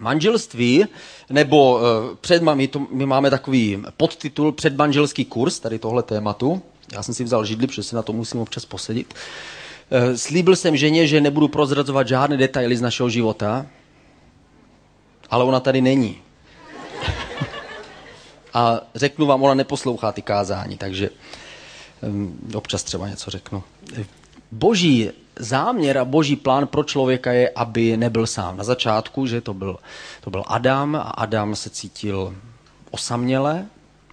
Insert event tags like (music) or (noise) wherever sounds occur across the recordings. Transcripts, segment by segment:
Manželství, nebo uh, před, my, to, my máme takový podtitul předmanželský kurz, tady tohle tématu. Já jsem si vzal židli, protože si na to musím občas posedit. Uh, slíbil jsem ženě, že nebudu prozrazovat žádné detaily z našeho života, ale ona tady není. (laughs) A řeknu vám, ona neposlouchá ty kázání, takže um, občas třeba něco řeknu. Boží záměr a boží plán pro člověka je, aby nebyl sám. Na začátku, že to byl, to byl Adam a Adam se cítil osaměle,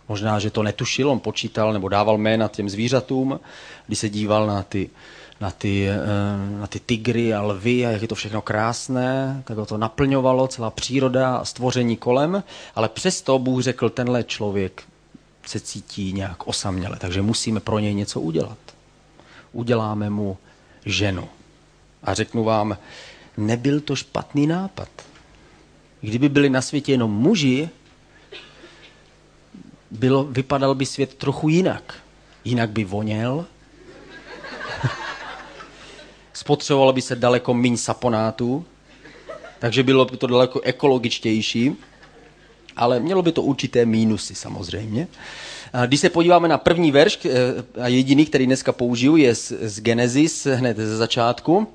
možná, že to netušil, on počítal nebo dával jména těm zvířatům, když se díval na ty, na ty, eh, na ty tygry a lvy a jak je to všechno krásné, tak ho to naplňovalo, celá příroda a stvoření kolem, ale přesto Bůh řekl, tenhle člověk se cítí nějak osaměle, takže musíme pro něj něco udělat. Uděláme mu ženu. A řeknu vám, nebyl to špatný nápad. Kdyby byli na světě jenom muži, bylo, vypadal by svět trochu jinak. Jinak by voněl, (laughs) spotřebovalo by se daleko méně saponátů, takže bylo by to daleko ekologičtější, ale mělo by to určité mínusy samozřejmě. Když se podíváme na první verš, eh, a jediný, který dneska použiju, je z, Genesis, hned ze začátku,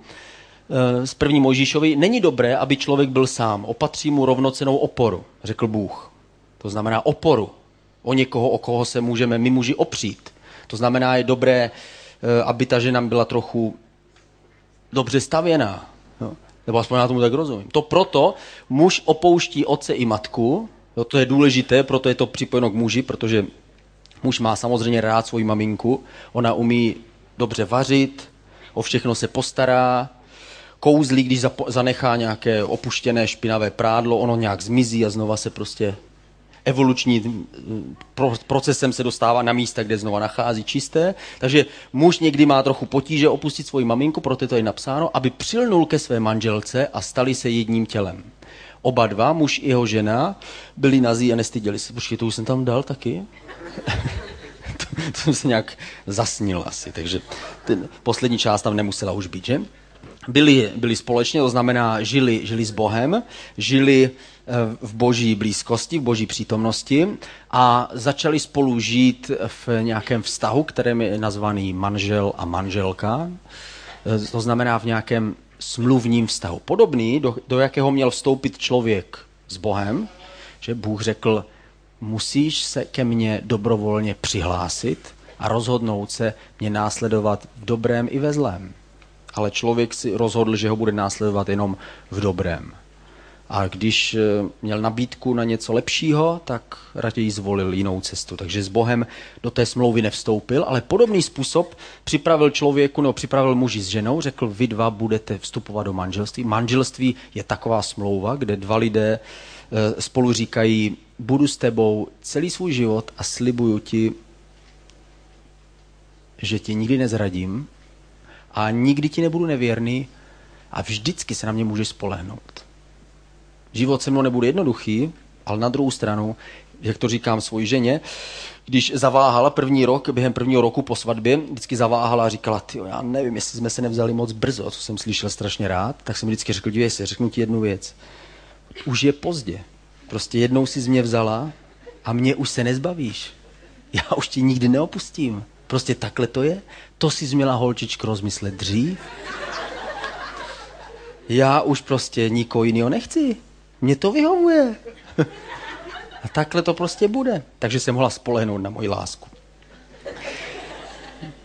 eh, z první Mojžíšovi. Není dobré, aby člověk byl sám. Opatří mu rovnocenou oporu, řekl Bůh. To znamená oporu. O někoho, o koho se můžeme my muži opřít. To znamená, je dobré, eh, aby ta žena byla trochu dobře stavěná. Nebo aspoň já tomu tak rozumím. To proto muž opouští otce i matku, to je důležité, proto je to připojeno k muži, protože Muž má samozřejmě rád svoji maminku, ona umí dobře vařit, o všechno se postará, kouzlí, když zanechá nějaké opuštěné špinavé prádlo, ono nějak zmizí a znova se prostě evoluční procesem se dostává na místa, kde znova nachází čisté. Takže muž někdy má trochu potíže opustit svoji maminku, proto je to je napsáno, aby přilnul ke své manželce a stali se jedním tělem. Oba dva, muž i jeho žena, byli nazí a nestyděli se. Počkej, to už jsem tam dal taky? (laughs) to, jsem se nějak zasnil asi, takže ten poslední část tam nemusela už být, že? Byli, byli společně, to znamená, žili, žili s Bohem, žili eh, v boží blízkosti, v boží přítomnosti a začali spolu žít v nějakém vztahu, kterým je nazvaný manžel a manželka. Eh, to znamená v nějakém smluvním vztahu. Podobný, do, do jakého měl vstoupit člověk s Bohem, že Bůh řekl, musíš se ke mně dobrovolně přihlásit a rozhodnout se mě následovat v dobrém i ve zlém. Ale člověk si rozhodl, že ho bude následovat jenom v dobrém. A když eh, měl nabídku na něco lepšího, tak raději zvolil jinou cestu. Takže s Bohem do té smlouvy nevstoupil, ale podobný způsob připravil člověku, nebo připravil muži s ženou, řekl, vy dva budete vstupovat do manželství. Manželství je taková smlouva, kde dva lidé spolu říkají, budu s tebou celý svůj život a slibuju ti, že tě nikdy nezradím a nikdy ti nebudu nevěrný a vždycky se na mě můžeš spolehnout. Život se mnou nebude jednoduchý, ale na druhou stranu, jak to říkám svoji ženě, když zaváhala první rok, během prvního roku po svatbě, vždycky zaváhala a říkala, ty, já nevím, jestli jsme se nevzali moc brzo, co jsem slyšel strašně rád, tak jsem vždycky řekl, dívej se, řeknu ti jednu věc. Už je pozdě. Prostě jednou si z mě vzala a mě už se nezbavíš. Já už ti nikdy neopustím. Prostě takhle to je. To si změla holčičko rozmyslet dřív. Já už prostě nikoho jiného nechci. Mně to vyhovuje. (laughs) A takhle to prostě bude. Takže jsem mohla spolehnout na moji lásku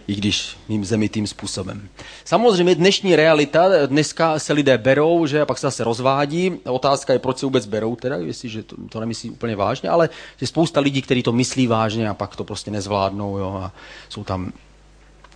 i když mým zemitým způsobem. Samozřejmě dnešní realita, dneska se lidé berou, že pak se zase rozvádí. Otázka je, proč se vůbec berou, teda, jestliže to, to nemyslí úplně vážně, ale je spousta lidí, kteří to myslí vážně a pak to prostě nezvládnou jo, a jsou tam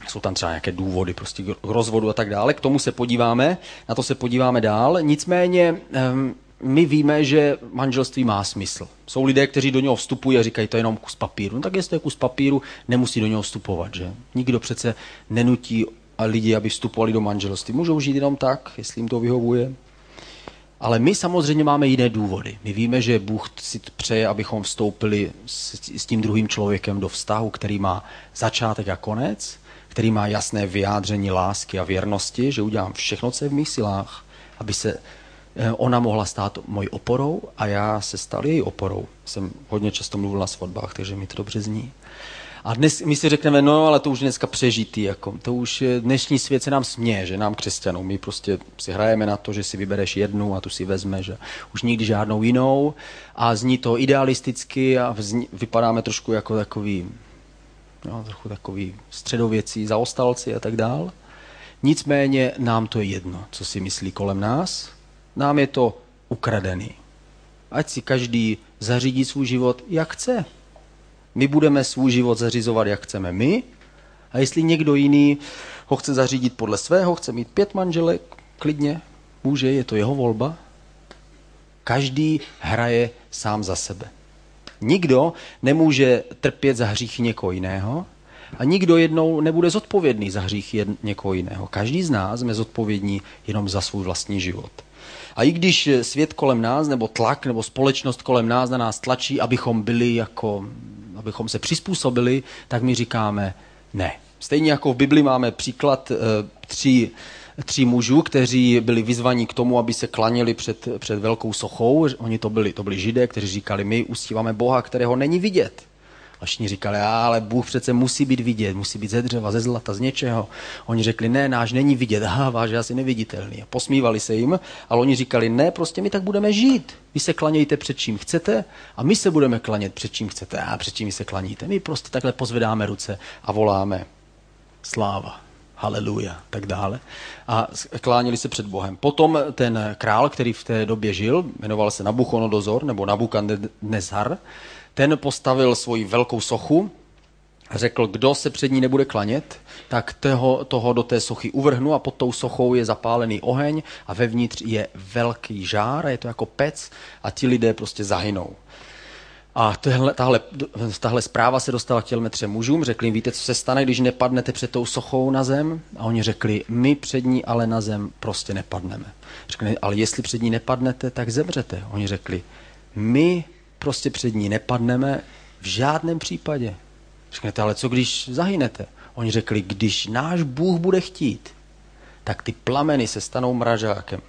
jsou tam třeba nějaké důvody prostě k rozvodu a tak dále. K tomu se podíváme, na to se podíváme dál. Nicméně um, my víme, že manželství má smysl. Jsou lidé, kteří do něho vstupují a říkají, to je jenom kus papíru. No tak jestli je kus papíru, nemusí do něho vstupovat, že? Nikdo přece nenutí lidi, aby vstupovali do manželství. Můžou žít jenom tak, jestli jim to vyhovuje. Ale my samozřejmě máme jiné důvody. My víme, že Bůh si přeje, abychom vstoupili s, s tím druhým člověkem do vztahu, který má začátek a konec, který má jasné vyjádření lásky a věrnosti, že udělám všechno, co je v mých silách, aby se ona mohla stát mojí oporou a já se stal její oporou. Jsem hodně často mluvil na svatbách, takže mi to dobře zní. A dnes my si řekneme, no ale to už dneska přežitý, jako, to už dnešní svět se nám směje, že nám křesťanům, my prostě si hrajeme na to, že si vybereš jednu a tu si vezmeš že už nikdy žádnou jinou a zní to idealisticky a vzni, vypadáme trošku jako takový, no, trochu takový středověcí zaostalci a tak dál. Nicméně nám to je jedno, co si myslí kolem nás, nám je to ukradený. Ať si každý zařídí svůj život, jak chce. My budeme svůj život zařizovat, jak chceme my. A jestli někdo jiný ho chce zařídit podle svého, chce mít pět manželek, klidně, může, je to jeho volba. Každý hraje sám za sebe. Nikdo nemůže trpět za hřích někoho jiného a nikdo jednou nebude zodpovědný za hřích někoho jiného. Každý z nás jsme zodpovědní jenom za svůj vlastní život. A i když svět kolem nás, nebo tlak, nebo společnost kolem nás na nás tlačí, abychom byli jako, abychom se přizpůsobili, tak my říkáme ne. Stejně jako v Bibli máme příklad e, tří, tří mužů, kteří byli vyzvaní k tomu, aby se klaněli před, před velkou sochou. Oni to byli, to byli židé, kteří říkali, my ustíváme Boha, kterého není vidět. A všichni říkali, ale Bůh přece musí být vidět, musí být ze dřeva, ze zlata, z něčeho. Oni řekli, ne, náš není vidět, (laughs) aha, váš je asi neviditelný. A posmívali se jim, ale oni říkali, ne, prostě my tak budeme žít. Vy se klanějte před čím chcete a my se budeme klanět před čím chcete a před čím se klaníte. My prostě takhle pozvedáme ruce a voláme sláva, haleluja, tak dále. A klánili se před Bohem. Potom ten král, který v té době žil, jmenoval se Nabuchonodozor nebo Nabukadnezar, ten postavil svoji velkou sochu a řekl, kdo se před ní nebude klanět, tak toho, toho do té sochy uvrhnu a pod tou sochou je zapálený oheň a vevnitř je velký žár a je to jako pec a ti lidé prostě zahynou. A tohle, tahle, tahle zpráva se dostala k těm třem mužům, řekli jim, víte, co se stane, když nepadnete před tou sochou na zem? A oni řekli, my před ní ale na zem prostě nepadneme. Řekli, ale jestli před ní nepadnete, tak zemřete. Oni řekli, my prostě před ní nepadneme v žádném případě. Řeknete, ale co když zahynete? Oni řekli, když náš Bůh bude chtít, tak ty plameny se stanou mražákem.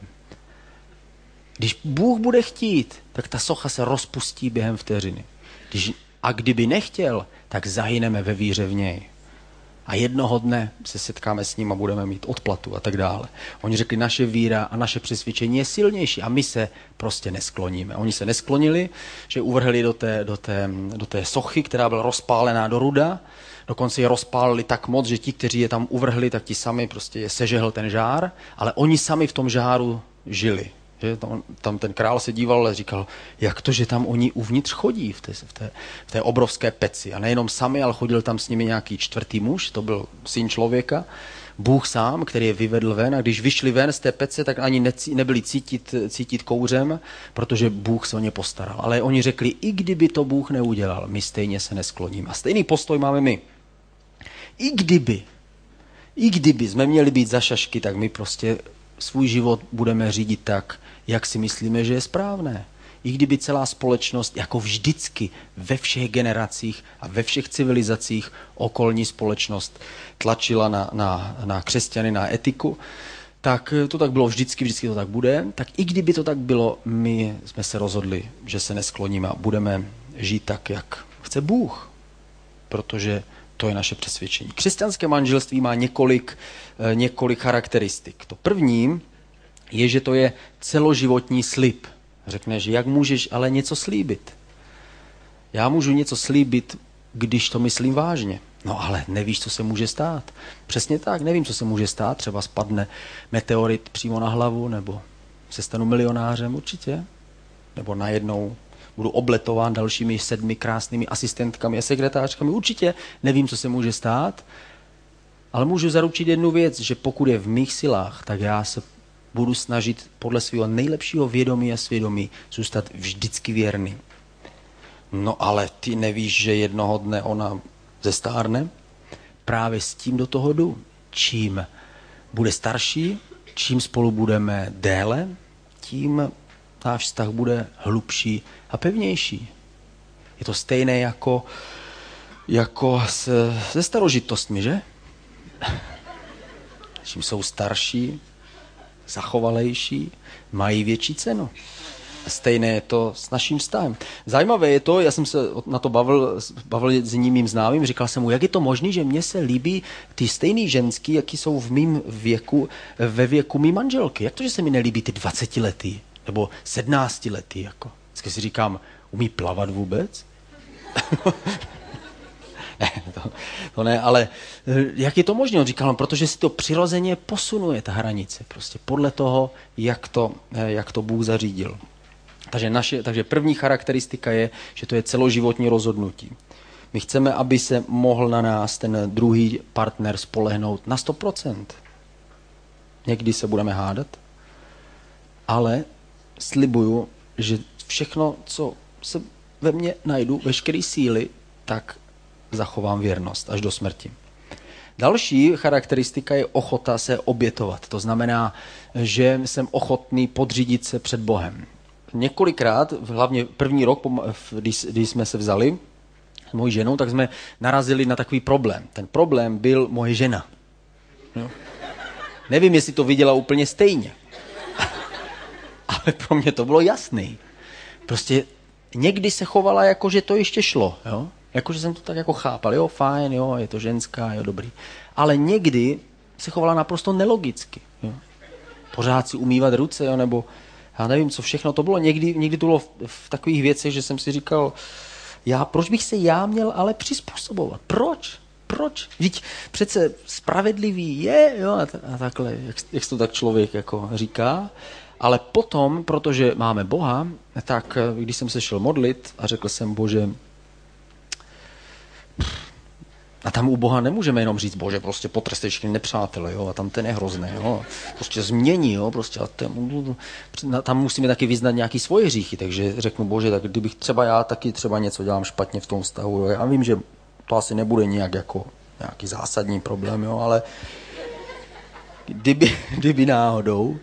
Když Bůh bude chtít, tak ta socha se rozpustí během vteřiny. Když, a kdyby nechtěl, tak zahyneme ve víře v něj a jednoho dne se setkáme s ním a budeme mít odplatu a tak dále. Oni řekli, naše víra a naše přesvědčení je silnější a my se prostě neskloníme. Oni se nesklonili, že uvrhli do té, do té, do té sochy, která byla rozpálená do ruda, dokonce je rozpálili tak moc, že ti, kteří je tam uvrhli, tak ti sami prostě je sežehl ten žár, ale oni sami v tom žáru žili. Že tam, tam ten král se díval a říkal, jak to, že tam oni uvnitř chodí v té, v té, v té obrovské peci. A nejenom sami, ale chodil tam s nimi nějaký čtvrtý muž, to byl syn člověka, Bůh sám, který je vyvedl ven a když vyšli ven z té pece, tak ani necí, nebyli cítit, cítit kouřem, protože Bůh se o ně postaral. Ale oni řekli, i kdyby to Bůh neudělal, my stejně se neskloníme. A stejný postoj máme my. I kdyby, i kdyby jsme měli být za šašky, tak my prostě svůj život budeme řídit tak, jak si myslíme, že je správné. I kdyby celá společnost, jako vždycky ve všech generacích a ve všech civilizacích okolní společnost tlačila na, na, na křesťany, na etiku, tak to tak bylo vždycky, vždycky to tak bude. Tak i kdyby to tak bylo, my jsme se rozhodli, že se neskloníme a budeme žít tak, jak chce Bůh. Protože to je naše přesvědčení. Křesťanské manželství má několik, eh, několik charakteristik. To první je, že to je celoživotní slib. Řekneš, jak můžeš ale něco slíbit? Já můžu něco slíbit, když to myslím vážně. No ale nevíš, co se může stát. Přesně tak, nevím, co se může stát. Třeba spadne meteorit přímo na hlavu, nebo se stanu milionářem určitě. Nebo najednou budu obletován dalšími sedmi krásnými asistentkami a sekretářkami. Určitě nevím, co se může stát, ale můžu zaručit jednu věc, že pokud je v mých silách, tak já se budu snažit podle svého nejlepšího vědomí a svědomí zůstat vždycky věrný. No ale ty nevíš, že jednoho dne ona zestárne? Právě s tím do toho jdu. Čím bude starší, čím spolu budeme déle, tím náš vztah bude hlubší a pevnější. Je to stejné jako, jako se, se starožitostmi, že? (laughs) Čím jsou starší, zachovalejší, mají větší cenu. Stejné je to s naším vztahem. Zajímavé je to, já jsem se na to bavil, bavil s jiným mým známým, říkal jsem mu, jak je to možné, že mně se líbí ty stejný ženský, jaký jsou v mým věku, ve věku mý manželky. Jak to, že se mi nelíbí ty 20 letý nebo 17 letý? Jako? Vždycky si říkám, umí plavat vůbec? (laughs) to, to ne, ale eh, jak je to možné? On říkal, no, protože si to přirozeně posunuje, ta hranice, prostě podle toho, jak to, eh, jak to Bůh zařídil. Takže, naše, takže první charakteristika je, že to je celoživotní rozhodnutí. My chceme, aby se mohl na nás ten druhý partner spolehnout na 100%. Někdy se budeme hádat, ale slibuju, že všechno, co se ve mně najdu, veškeré síly, tak zachovám věrnost až do smrti. Další charakteristika je ochota se obětovat. To znamená, že jsem ochotný podřídit se před Bohem několikrát, hlavně první rok, když, jsme se vzali s mojí ženou, tak jsme narazili na takový problém. Ten problém byl moje žena. No. Nevím, jestli to viděla úplně stejně. (laughs) Ale pro mě to bylo jasný. Prostě někdy se chovala jako, že to ještě šlo. Jo? Jako, že jsem to tak jako chápal. Jo, fajn, jo, je to ženská, jo, dobrý. Ale někdy se chovala naprosto nelogicky. Jo? Pořád si umývat ruce, jo, nebo já nevím, co všechno to bylo. Někdy, někdy to bylo v, v takových věcech, že jsem si říkal, já, proč bych se já měl ale přizpůsobovat? Proč? Proč? Víť přece spravedlivý je, jo, a, a takhle, jak, jak to tak člověk jako říká. Ale potom, protože máme Boha, tak když jsem se šel modlit a řekl jsem, Bože, a tam u Boha nemůžeme jenom říct, bože, prostě potrestej všechny nepřátele, jo, a tam ten je hrozný, jo, prostě změní, jo, prostě a ten, tam musíme taky vyznat nějaký svoje hříchy, takže řeknu, bože, tak kdybych třeba já taky třeba něco dělám špatně v tom vztahu, jo, já vím, že to asi nebude nějak jako nějaký zásadní problém, jo, ale kdyby, (laughs) kdyby náhodou,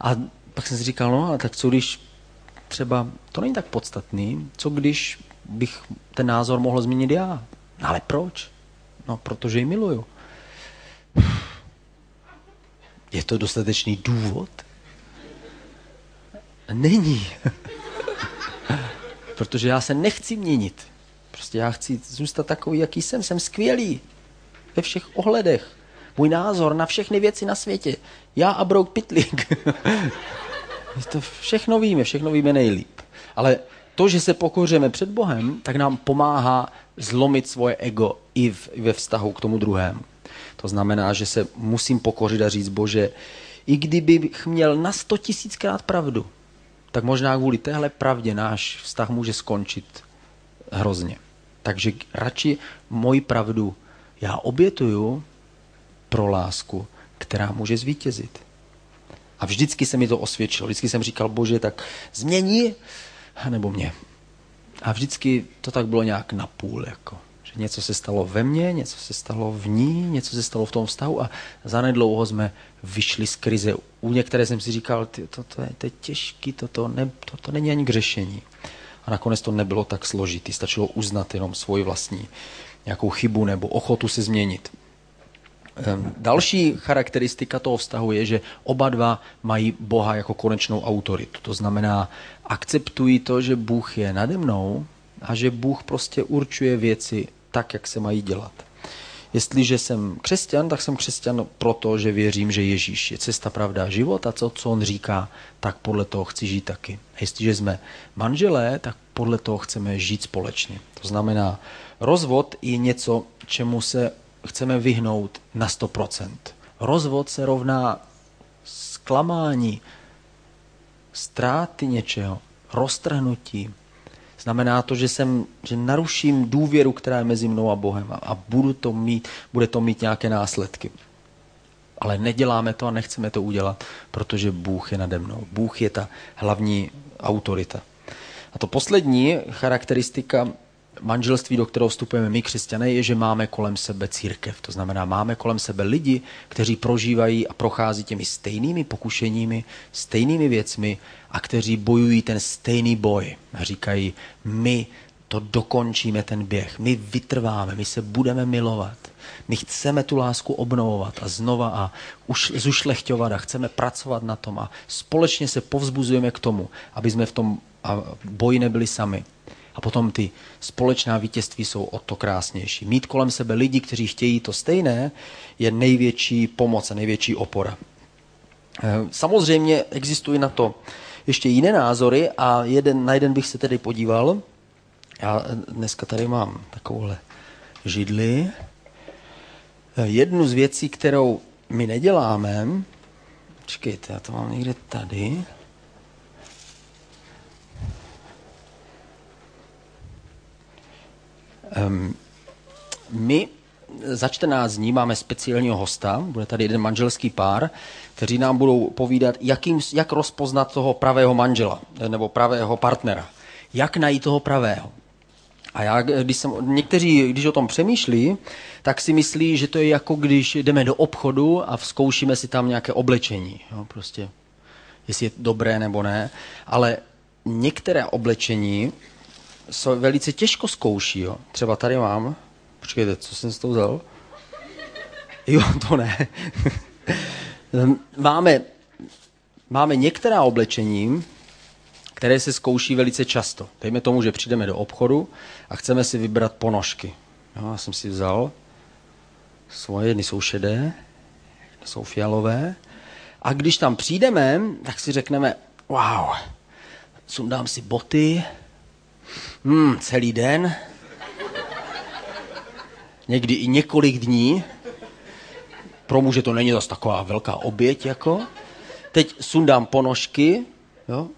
a pak jsem si říkal, no a tak co když třeba, to není tak podstatný, co když bych ten názor mohl změnit já? Ale proč? No, protože ji miluju. Je to dostatečný důvod? Není. (laughs) protože já se nechci měnit. Prostě já chci zůstat takový, jaký jsem. Jsem skvělý. Ve všech ohledech. Můj názor na všechny věci na světě. Já a Brouk Pitlík. (laughs) to všechno víme, všechno víme nejlíp. Ale to, že se pokořeme před Bohem, tak nám pomáhá zlomit svoje ego i, v, i ve vztahu k tomu druhému. To znamená, že se musím pokořit a říct, bože, i kdybych měl na sto tisíckrát pravdu, tak možná kvůli téhle pravdě náš vztah může skončit hrozně. Takže radši moji pravdu já obětuju pro lásku, která může zvítězit. A vždycky se mi to osvědčilo. Vždycky jsem říkal, bože, tak změní nebo mě. A vždycky to tak bylo nějak na půl, jako. Že něco se stalo ve mně, něco se stalo v ní, něco se stalo v tom vztahu a zanedlouho jsme vyšli z krize. U některé jsem si říkal, ty, to, to, je, to je těžký, to, to, ne, to, to není ani k řešení. A nakonec to nebylo tak složitý, stačilo uznat jenom svoji vlastní nějakou chybu nebo ochotu se změnit. Ehm, další charakteristika toho vztahu je, že oba dva mají Boha jako konečnou autoritu. To znamená, akceptují to, že Bůh je nade mnou a že Bůh prostě určuje věci tak, jak se mají dělat. Jestliže jsem křesťan, tak jsem křesťan proto, že věřím, že Ježíš je cesta, pravda a život a co, co on říká, tak podle toho chci žít taky. A jestliže jsme manželé, tak podle toho chceme žít společně. To znamená, rozvod je něco, čemu se chceme vyhnout na 100%. Rozvod se rovná zklamání, ztráty něčeho, roztrhnutí. Znamená to, že, jsem, že naruším důvěru, která je mezi mnou a Bohem a, a budu to mít, bude to mít nějaké následky. Ale neděláme to a nechceme to udělat, protože Bůh je nade mnou. Bůh je ta hlavní autorita. A to poslední charakteristika manželství, do kterého vstupujeme my, křesťané, je, že máme kolem sebe církev. To znamená, máme kolem sebe lidi, kteří prožívají a prochází těmi stejnými pokušeními, stejnými věcmi a kteří bojují ten stejný boj. A říkají, my to dokončíme ten běh. My vytrváme, my se budeme milovat. My chceme tu lásku obnovovat a znova a už zušlechťovat a chceme pracovat na tom a společně se povzbuzujeme k tomu, aby jsme v tom boji nebyli sami. A potom ty společná vítězství jsou o to krásnější. Mít kolem sebe lidi, kteří chtějí to stejné, je největší pomoc a největší opora. Eh, samozřejmě existují na to ještě jiné názory a jeden, na jeden bych se tedy podíval. Já dneska tady mám takovouhle židli. Eh, jednu z věcí, kterou my neděláme, počkejte, já to mám někde tady, my za 14 dní máme speciálního hosta, bude tady jeden manželský pár, kteří nám budou povídat, jakým, jak rozpoznat toho pravého manžela nebo pravého partnera. Jak najít toho pravého. A já, když jsem, někteří, když o tom přemýšlí, tak si myslí, že to je jako když jdeme do obchodu a zkoušíme si tam nějaké oblečení. Jo, prostě, jestli je dobré nebo ne. Ale některé oblečení velice těžko zkouší. Jo. Třeba tady mám, počkejte, co jsem s tou vzal? Jo, to ne. (laughs) máme, máme některá oblečení, které se zkouší velice často. Dejme tomu, že přijdeme do obchodu a chceme si vybrat ponožky. Jo, já jsem si vzal svoje, jedny jsou šedé, jedny jsou fialové. A když tam přijdeme, tak si řekneme, wow, sundám si boty, hmm, celý den, někdy i několik dní. Pro muže to není zase taková velká oběť, jako. Teď sundám ponožky, jo.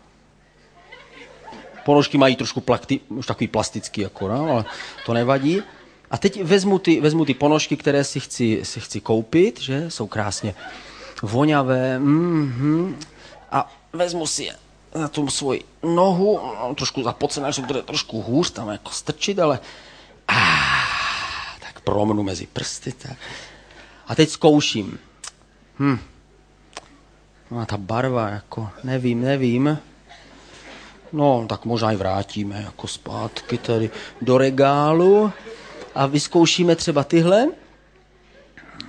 Ponožky mají trošku plakty, už takový plastický, jako, no, ale to nevadí. A teď vezmu ty, vezmu ty ponožky, které si chci, si chci koupit, že jsou krásně voňavé. Mm-hmm. A vezmu si je na tom svoji nohu, no, trošku zapocená, že bude trošku hůř tam jako strčit, ale ah, tak promnu mezi prsty. Tak. A teď zkouším. Hm. No a ta barva, jako nevím, nevím. No, tak možná i vrátíme jako zpátky tady do regálu a vyzkoušíme třeba tyhle.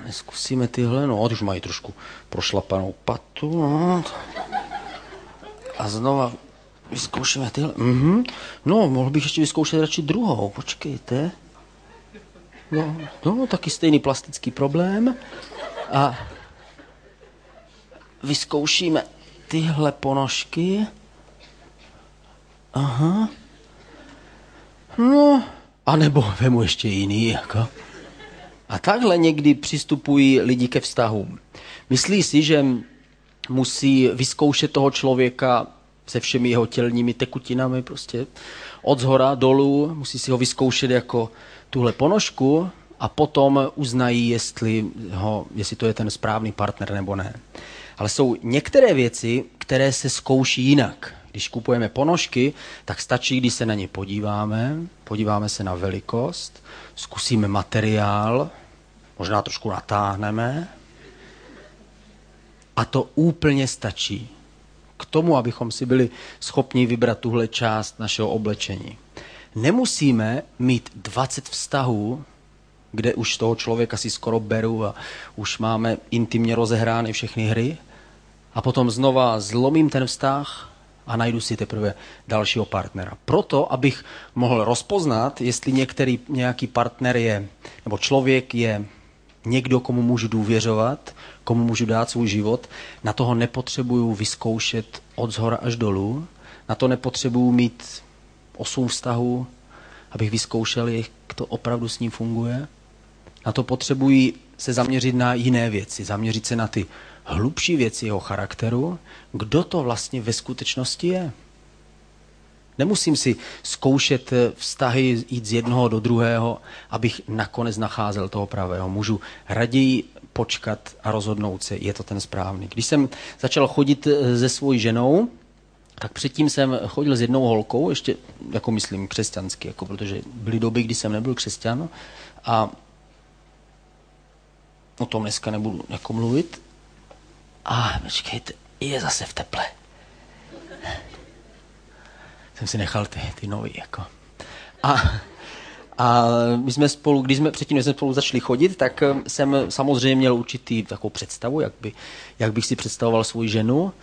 Zkusíme tyhle, no, už mají trošku prošlapanou patu, no a znova vyzkoušíme tyhle. Mm-hmm. No, mohl bych ještě vyzkoušet radši druhou, počkejte. No, no, taky stejný plastický problém. A vyzkoušíme tyhle ponožky. Aha. No, anebo vemu ještě jiný, jako. A takhle někdy přistupují lidi ke vztahům. Myslí si, že musí vyzkoušet toho člověka se všemi jeho tělními tekutinami, prostě od zhora dolů, musí si ho vyzkoušet jako tuhle ponožku a potom uznají, jestli, ho, jestli to je ten správný partner nebo ne. Ale jsou některé věci, které se zkouší jinak. Když kupujeme ponožky, tak stačí, když se na ně podíváme, podíváme se na velikost, zkusíme materiál, možná trošku natáhneme, a to úplně stačí k tomu, abychom si byli schopni vybrat tuhle část našeho oblečení. Nemusíme mít 20 vztahů, kde už toho člověka si skoro beru a už máme intimně rozehrány všechny hry a potom znova zlomím ten vztah a najdu si teprve dalšího partnera. Proto, abych mohl rozpoznat, jestli některý, nějaký partner je, nebo člověk je někdo, komu můžu důvěřovat, komu můžu dát svůj život, na toho nepotřebuju vyzkoušet od zhora až dolů, na to nepotřebuju mít osm vztahů, abych vyzkoušel, jak to opravdu s ním funguje. Na to potřebuji se zaměřit na jiné věci, zaměřit se na ty hlubší věci jeho charakteru, kdo to vlastně ve skutečnosti je. Nemusím si zkoušet vztahy, jít z jednoho do druhého, abych nakonec nacházel toho pravého. Můžu raději počkat a rozhodnout se, je to ten správný. Když jsem začal chodit se svou ženou, tak předtím jsem chodil s jednou holkou, ještě jako myslím křesťansky, jako protože byly doby, kdy jsem nebyl křesťan a o tom dneska nebudu jako mluvit. A počkejte, je zase v teple jsem si nechal ty, ty nový. Jako. A, a my jsme spolu, když jsme předtím, než jsme spolu začali chodit, tak eh, jsem samozřejmě měl určitý takovou představu, jak, by, jak bych si představoval svou ženu,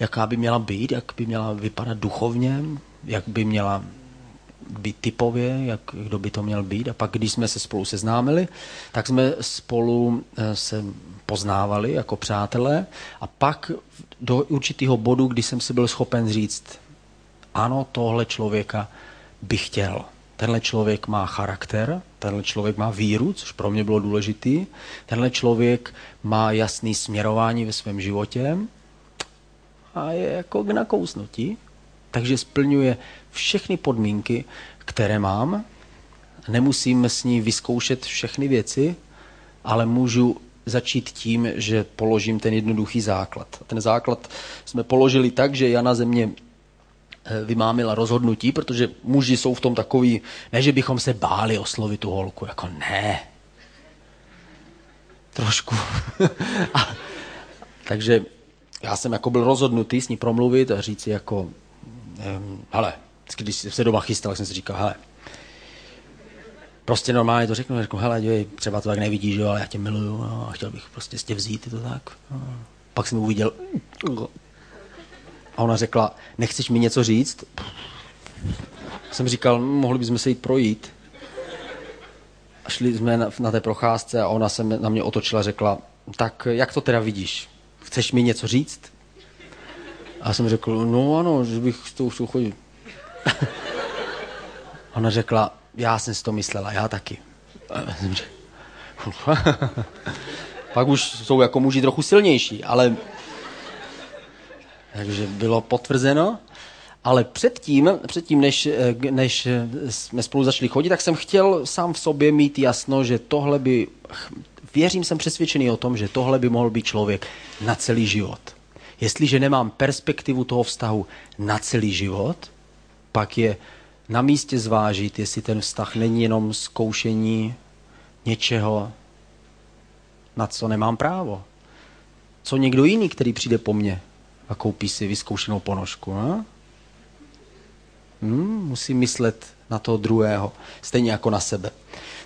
jaká by měla být, jak by měla vypadat duchovně, jak by měla být typově, jak, kdo by to měl být. A pak, když jsme se spolu seznámili, tak jsme spolu eh, se poznávali jako přátelé a pak do určitého bodu, kdy jsem si byl schopen říct, ano, tohle člověka bych chtěl. Tenhle člověk má charakter, tenhle člověk má víru, což pro mě bylo důležitý. Tenhle člověk má jasný směrování ve svém životě a je jako k nakousnutí. Takže splňuje všechny podmínky, které mám. Nemusím s ní vyzkoušet všechny věci, ale můžu začít tím, že položím ten jednoduchý základ. Ten základ jsme položili tak, že Jana ze mě vymámila rozhodnutí, protože muži jsou v tom takový, ne, že bychom se báli oslovit tu holku, jako ne. Trošku. (laughs) a, takže já jsem jako byl rozhodnutý s ní promluvit a říct jako, um, hele, když jsem se doma chystal, jsem si říkal, hele, prostě normálně to řeknu, řeknu, hele, děj, třeba to tak nevidíš, jo, ale já tě miluju no, a chtěl bych prostě tě vzít, je to tak. No. Pak jsem uviděl a ona řekla, nechceš mi něco říct? Jsem říkal, mohli bychom se jít projít. A šli jsme na, na té procházce a ona se na mě otočila a řekla, tak jak to teda vidíš? Chceš mi něco říct? A jsem řekl, no ano, že bych s tou chtěl chodit. (laughs) Ona řekla, já jsem si to myslela, já taky. (laughs) Pak už jsou jako muži trochu silnější, ale... Takže bylo potvrzeno. Ale předtím, předtím než, než jsme spolu začali chodit, tak jsem chtěl sám v sobě mít jasno, že tohle by, věřím, jsem přesvědčený o tom, že tohle by mohl být člověk na celý život. Jestliže nemám perspektivu toho vztahu na celý život, pak je na místě zvážit, jestli ten vztah není jenom zkoušení něčeho, na co nemám právo. Co někdo jiný, který přijde po mně a koupí si vyzkoušenou ponožku. Ne? Hmm, musím myslet na toho druhého, stejně jako na sebe.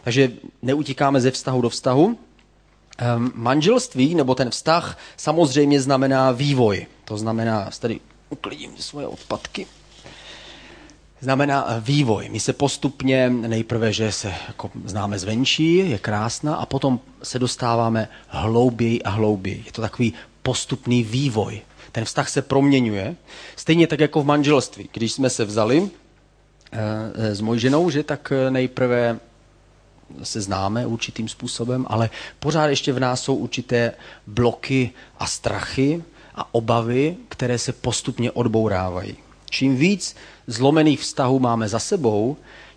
Takže neutíkáme ze vztahu do vztahu. Um, manželství nebo ten vztah samozřejmě znamená vývoj. To znamená, tady uklidím svoje odpadky znamená eh, vývoj. My se postupně, nejprve, že se jako známe zvenčí, je krásná, a potom se dostáváme hlouběji a hlouběji. Je to takový postupný vývoj. Ten vztah se proměňuje, stejně tak jako v manželství. Když jsme se vzali e, s mojí ženou, že tak nejprve se známe určitým způsobem, ale pořád ještě v nás jsou určité bloky a strachy a obavy, které se postupně odbourávají. Čím víc zlomených vztahů máme za sebou,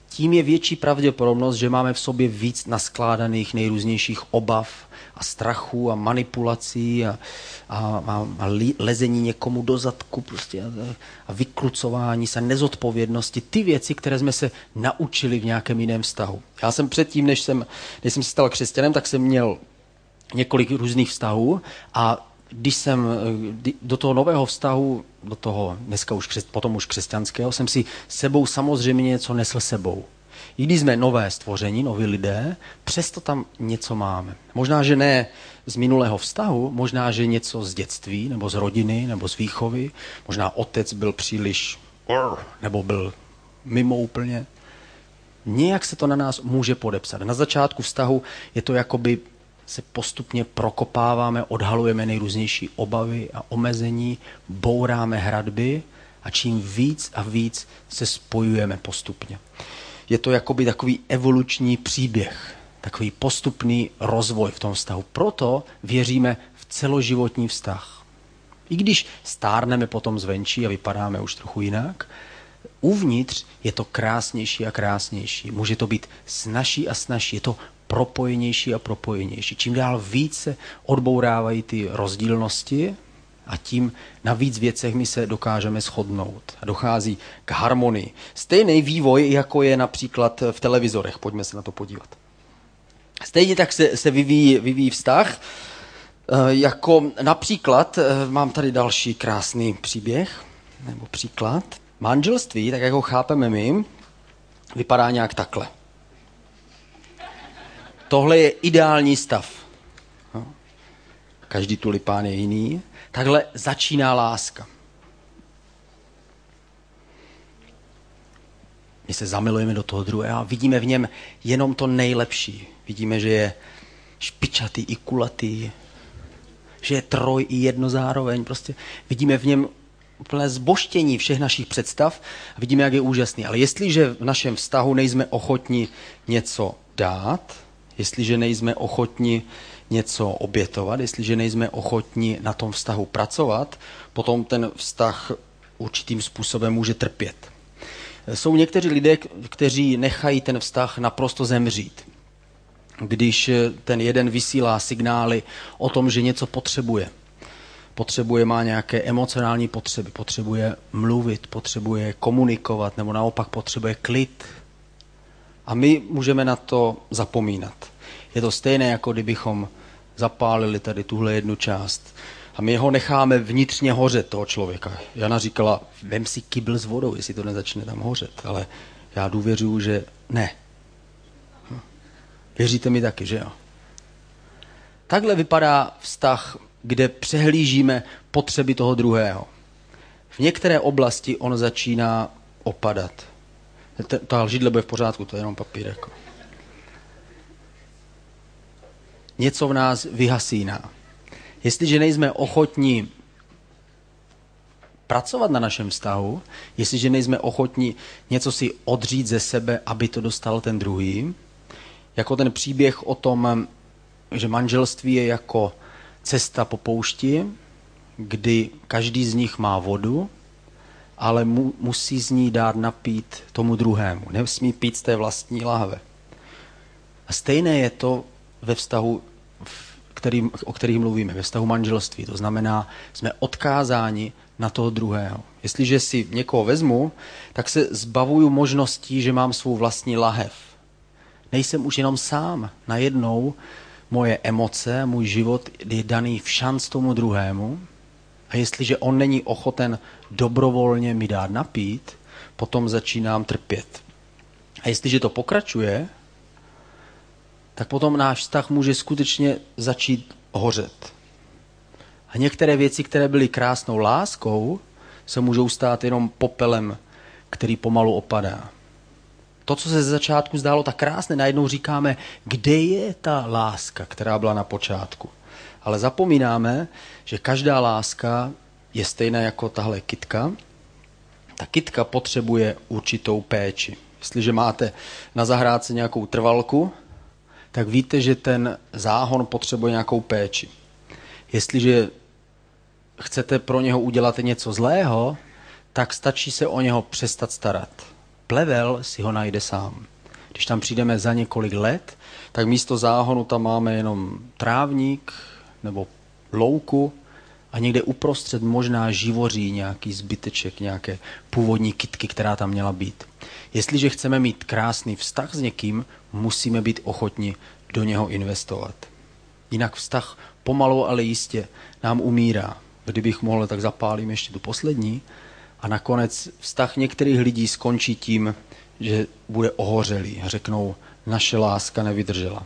tím je větší pravděpodobnost, že máme v sobě víc naskládaných nejrůznějších obav a strachů a manipulací a, a, a, a lezení někomu do zadku prostě a, a vyklucování se, nezodpovědnosti, ty věci, které jsme se naučili v nějakém jiném vztahu. Já jsem předtím, než jsem, než jsem se stal křesťanem, tak jsem měl několik různých vztahů a když jsem do toho nového vztahu, do toho dneska už křes, potom už křesťanského, jsem si sebou samozřejmě něco nesl sebou. I když jsme nové stvoření, noví lidé, přesto tam něco máme. Možná, že ne z minulého vztahu, možná, že něco z dětství, nebo z rodiny, nebo z výchovy. Možná otec byl příliš, nebo byl mimo úplně. Nějak se to na nás může podepsat. Na začátku vztahu je to jakoby se postupně prokopáváme, odhalujeme nejrůznější obavy a omezení, bouráme hradby a čím víc a víc se spojujeme postupně. Je to jakoby takový evoluční příběh, takový postupný rozvoj v tom vztahu. Proto věříme v celoživotní vztah. I když stárneme potom zvenčí a vypadáme už trochu jinak, uvnitř je to krásnější a krásnější. Může to být snažší a snažší. Je to propojenější a propojenější. Čím dál více odbourávají ty rozdílnosti a tím na víc věcech my se dokážeme shodnout. A dochází k harmonii. Stejný vývoj, jako je například v televizorech. Pojďme se na to podívat. Stejně tak se, se vyvíjí, vyvíjí vztah. Eh, jako například, eh, mám tady další krásný příběh, nebo příklad. Manželství, tak jako chápeme my, vypadá nějak takhle. Tohle je ideální stav. No. Každý tulipán je jiný. Takhle začíná láska. My se zamilujeme do toho druhého a vidíme v něm jenom to nejlepší. Vidíme, že je špičatý i kulatý, že je troj i jedno zároveň. Prostě vidíme v něm úplné zboštění všech našich představ a vidíme, jak je úžasný. Ale jestliže v našem vztahu nejsme ochotni něco dát, jestliže nejsme ochotni něco obětovat, jestliže nejsme ochotni na tom vztahu pracovat, potom ten vztah určitým způsobem může trpět. Jsou někteří lidé, kteří nechají ten vztah naprosto zemřít. Když ten jeden vysílá signály o tom, že něco potřebuje. Potřebuje, má nějaké emocionální potřeby, potřebuje mluvit, potřebuje komunikovat, nebo naopak potřebuje klid. A my můžeme na to zapomínat. Je to stejné, jako kdybychom zapálili tady tuhle jednu část a my ho necháme vnitřně hořet, toho člověka. Jana říkala, vem si kybl s vodou, jestli to nezačne tam hořet. Ale já důvěřuju, že ne. Hm. Věříte mi taky, že jo? Takhle vypadá vztah, kde přehlížíme potřeby toho druhého. V některé oblasti on začíná opadat. Ta židle bude v pořádku, to je jenom papír. Jako. Něco v nás vyhasíná. Jestliže nejsme ochotní pracovat na našem vztahu, jestliže nejsme ochotní něco si odřít ze sebe, aby to dostal ten druhý, jako ten příběh o tom, že manželství je jako cesta po poušti, kdy každý z nich má vodu, ale mu, musí z ní dát napít tomu druhému. Nesmí pít z té vlastní lahve. A stejné je to ve vztahu který, o kterých mluvíme, ve vztahu manželství. To znamená, jsme odkázáni na toho druhého. Jestliže si někoho vezmu, tak se zbavuju možností, že mám svou vlastní lahev. Nejsem už jenom sám. Najednou moje emoce, můj život je daný v šanc tomu druhému. A jestliže on není ochoten dobrovolně mi dát napít, potom začínám trpět. A jestliže to pokračuje, tak potom náš vztah může skutečně začít hořet. A některé věci, které byly krásnou láskou, se můžou stát jenom popelem, který pomalu opadá. To, co se ze začátku zdálo tak krásné, najednou říkáme, kde je ta láska, která byla na počátku. Ale zapomínáme, že každá láska je stejná jako tahle kitka. Ta kitka potřebuje určitou péči. Jestliže máte na zahrádce nějakou trvalku, tak víte, že ten záhon potřebuje nějakou péči. Jestliže chcete pro něho udělat něco zlého, tak stačí se o něho přestat starat. Plevel si ho najde sám. Když tam přijdeme za několik let, tak místo záhonu tam máme jenom trávník nebo louku a někde uprostřed možná živoří nějaký zbyteček, nějaké původní kitky, která tam měla být. Jestliže chceme mít krásný vztah s někým, musíme být ochotni do něho investovat. Jinak vztah pomalu, ale jistě nám umírá. Kdybych mohl, tak zapálím ještě tu poslední. A nakonec vztah některých lidí skončí tím, že bude ohořelý. Řeknou, naše láska nevydržela.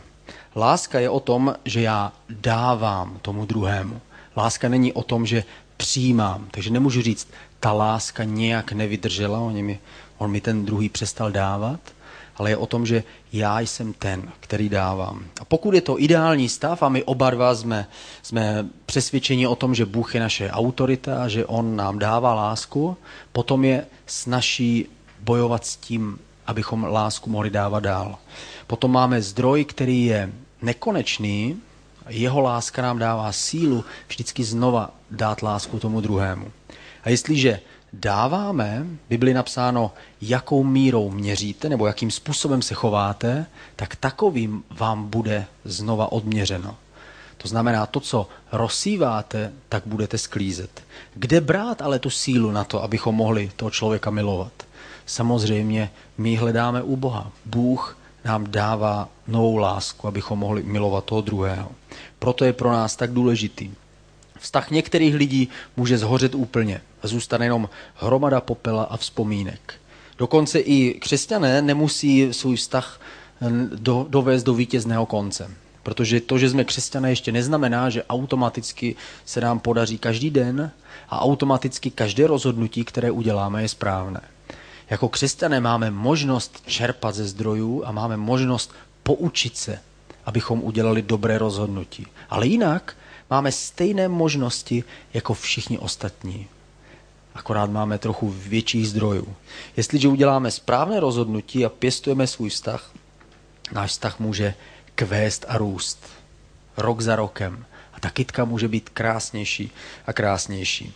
Láska je o tom, že já dávám tomu druhému. Láska není o tom, že přijímám. Takže nemůžu říct, ta láska nějak nevydržela, on mi, on mi ten druhý přestal dávat, ale je o tom, že já jsem ten, který dávám. A pokud je to ideální stav a my oba dva jsme, jsme přesvědčeni o tom, že Bůh je naše autorita, že On nám dává lásku, potom je snaží bojovat s tím, abychom lásku mohli dávat dál. Potom máme zdroj, který je nekonečný, jeho láska nám dává sílu vždycky znova dát lásku tomu druhému. A jestliže dáváme, Bibli napsáno, jakou mírou měříte nebo jakým způsobem se chováte, tak takovým vám bude znova odměřeno. To znamená, to, co rozsíváte, tak budete sklízet. Kde brát ale tu sílu na to, abychom mohli toho člověka milovat? Samozřejmě my hledáme u Boha. Bůh nám dává novou lásku, abychom mohli milovat toho druhého. Proto je pro nás tak důležitý. Vztah některých lidí může zhořet úplně a zůstane jenom hromada popela a vzpomínek. Dokonce i křesťané nemusí svůj vztah do, dovést do vítězného konce. Protože to, že jsme křesťané, ještě neznamená, že automaticky se nám podaří každý den a automaticky každé rozhodnutí, které uděláme, je správné. Jako křesťané máme možnost čerpat ze zdrojů a máme možnost poučit se, abychom udělali dobré rozhodnutí. Ale jinak máme stejné možnosti jako všichni ostatní. Akorát máme trochu větších zdrojů. Jestliže uděláme správné rozhodnutí a pěstujeme svůj vztah, náš vztah může kvést a růst. Rok za rokem. A ta kytka může být krásnější a krásnější.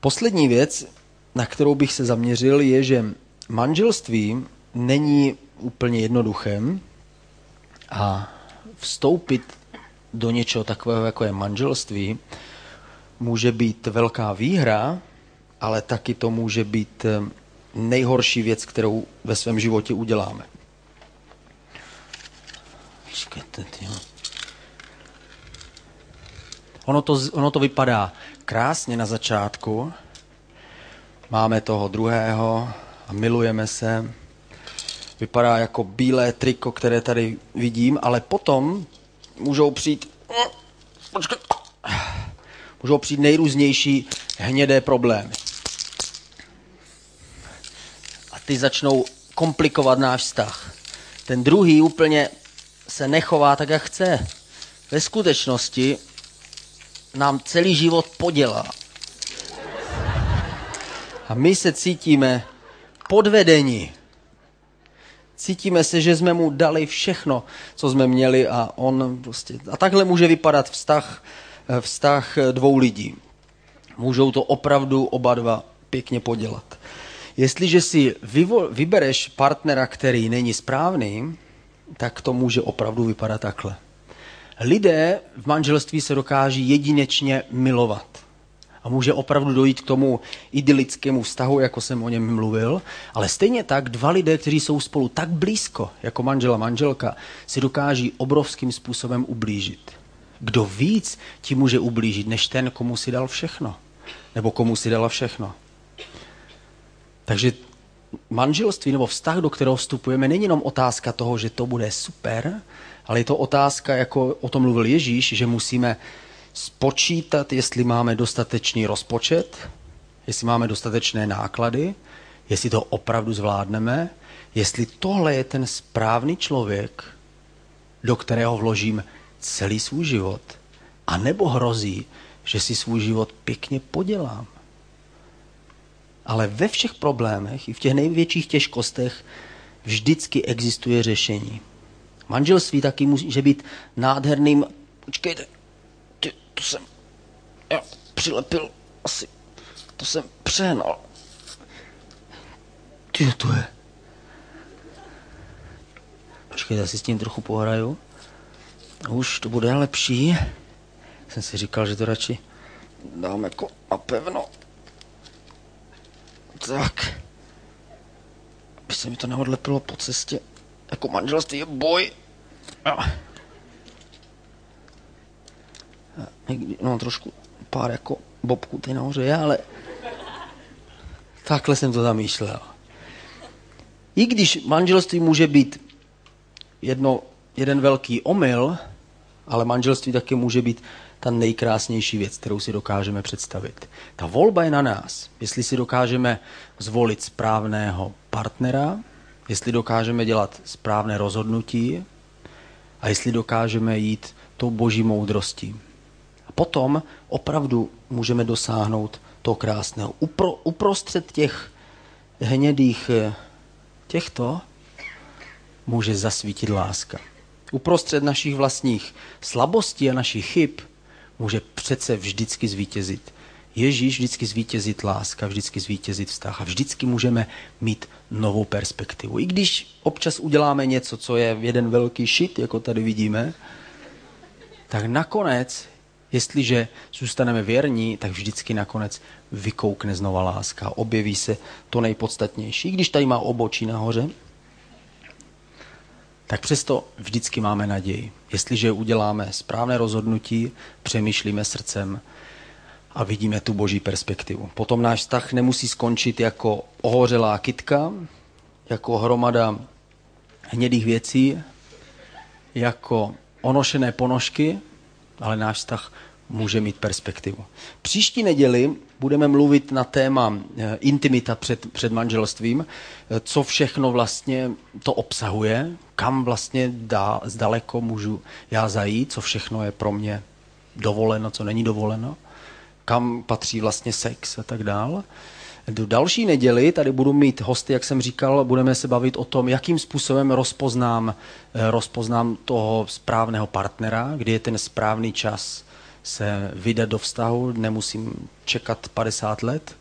Poslední věc, na kterou bych se zaměřil, je, že manželství není úplně jednoduchém a vstoupit do něčeho takového, jako je manželství, může být velká výhra, ale taky to může být eh, nejhorší věc, kterou ve svém životě uděláme. Ono to, ono to vypadá krásně na začátku. Máme toho druhého a milujeme se. Vypadá jako bílé triko, které tady vidím, ale potom můžou přijít můžou přijít nejrůznější hnědé problémy. A ty začnou komplikovat náš vztah. Ten druhý úplně se nechová tak, jak chce. Ve skutečnosti nám celý život podělá. A my se cítíme podvedení. Cítíme se, že jsme mu dali všechno, co jsme měli a on prostě... A takhle může vypadat vztah, vztah dvou lidí. Můžou to opravdu oba dva pěkně podělat. Jestliže si vybereš partnera, který není správný, tak to může opravdu vypadat takhle. Lidé v manželství se dokáží jedinečně milovat. A může opravdu dojít k tomu idylickému vztahu, jako jsem o něm mluvil. Ale stejně tak dva lidé, kteří jsou spolu tak blízko, jako manžel a manželka, si dokáží obrovským způsobem ublížit. Kdo víc ti může ublížit, než ten, komu si dal všechno. Nebo komu si dala všechno. Takže manželství nebo vztah, do kterého vstupujeme, není jenom otázka toho, že to bude super, ale je to otázka, jako o tom mluvil Ježíš, že musíme spočítat, jestli máme dostatečný rozpočet, jestli máme dostatečné náklady, jestli to opravdu zvládneme, jestli tohle je ten správný člověk, do kterého vložím celý svůj život, a nebo hrozí, že si svůj život pěkně podělám. Ale ve všech problémech, i v těch největších těžkostech, vždycky existuje řešení. Manželství taky může být nádherným... Počkejte, to jsem... Já přilepil asi... To jsem přehnal. Ty, to je... Počkejte, já si s tím trochu pohraju. Už to bude lepší. Jsem si říkal, že to radši dám jako a pevno. Tak. Aby se mi to neodlepilo po cestě. Jako manželství je boj. No trošku pár jako bobků tady nahoře je, ale takhle jsem to zamýšlel. I když manželství může být jedno, jeden velký omyl, ale manželství taky může být ta nejkrásnější věc, kterou si dokážeme představit. Ta volba je na nás. Jestli si dokážeme zvolit správného partnera, jestli dokážeme dělat správné rozhodnutí a jestli dokážeme jít tou boží moudrostí. Potom opravdu můžeme dosáhnout to krásného. Upro, uprostřed těch hnědých eh, těchto může zasvítit láska. Uprostřed našich vlastních slabostí a našich chyb může přece vždycky zvítězit. Ježíš vždycky zvítězit láska, vždycky zvítězit vztah a vždycky můžeme mít novou perspektivu. I když občas uděláme něco, co je jeden velký šit, jako tady vidíme, tak nakonec, jestliže zůstaneme věrní, tak vždycky nakonec vykoukne znova láska. Objeví se to nejpodstatnější. Když tady má obočí nahoře, tak přesto vždycky máme naději. Jestliže uděláme správné rozhodnutí, přemýšlíme srdcem a vidíme tu boží perspektivu. Potom náš vztah nemusí skončit jako ohořelá kytka, jako hromada hnědých věcí, jako onošené ponožky, ale náš vztah může mít perspektivu. Příští neděli budeme mluvit na téma eh, intimita před, před manželstvím, eh, co všechno vlastně to obsahuje, kam vlastně dá, zdaleko můžu já zajít, co všechno je pro mě dovoleno, co není dovoleno, kam patří vlastně sex a tak dál. Do další neděli tady budu mít hosty, jak jsem říkal, budeme se bavit o tom, jakým způsobem rozpoznám, eh, rozpoznám toho správného partnera, kdy je ten správný čas se vydat do vztahu, nemusím čekat 50 let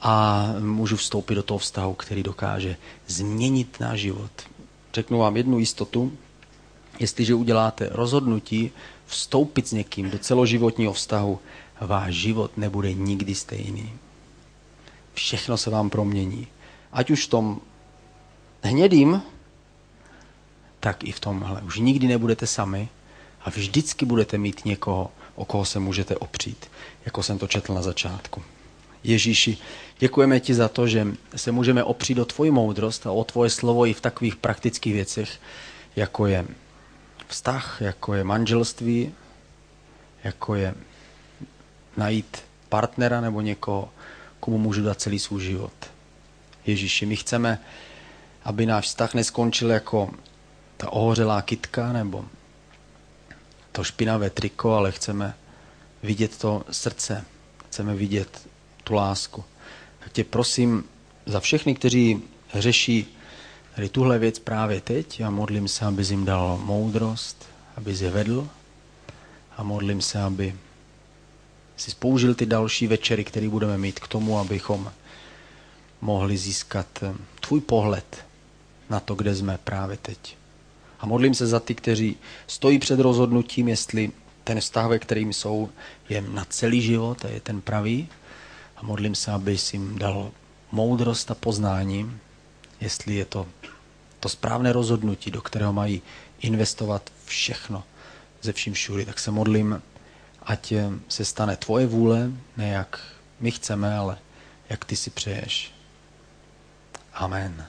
a můžu vstoupit do toho vztahu, který dokáže změnit náš život. Řeknu vám jednu jistotu, jestliže uděláte rozhodnutí vstoupit s někým do celoživotního vztahu, váš život nebude nikdy stejný. Všechno se vám promění. Ať už v tom hnědým, tak i v tomhle. Už nikdy nebudete sami a vždycky budete mít někoho, o koho se můžete opřít, jako jsem to četl na začátku. Ježíši, děkujeme ti za to, že se můžeme opřít o tvoji moudrost a o tvoje slovo i v takových praktických věcech, jako je vztah, jako je manželství, jako je najít partnera nebo někoho, komu můžu dát celý svůj život. Ježíši, my chceme, aby náš vztah neskončil jako ta ohořelá kytka nebo to špinavé triko, ale chceme vidět to srdce, chceme vidět tu lásku. Tak tě prosím za všechny, kteří řeší tady tuhle věc právě teď a modlím se, aby jim dal moudrost, aby je vedl a modlím se, aby si spoužil ty další večery, které budeme mít k tomu, abychom mohli získat eh, tvůj pohled na to, kde jsme právě teď. A modlím se za ty, kteří stojí před rozhodnutím, jestli ten vztah, ve kterým jsou, je na celý život a je ten pravý. A modlím se, aby jim dal moudrost a poznání, jestli je to to správné rozhodnutí, do kterého mají investovat všechno ze vším všudy. Tak se modlím, ať se stane tvoje vůle, ne jak my chceme, ale jak ty si přeješ. Amen.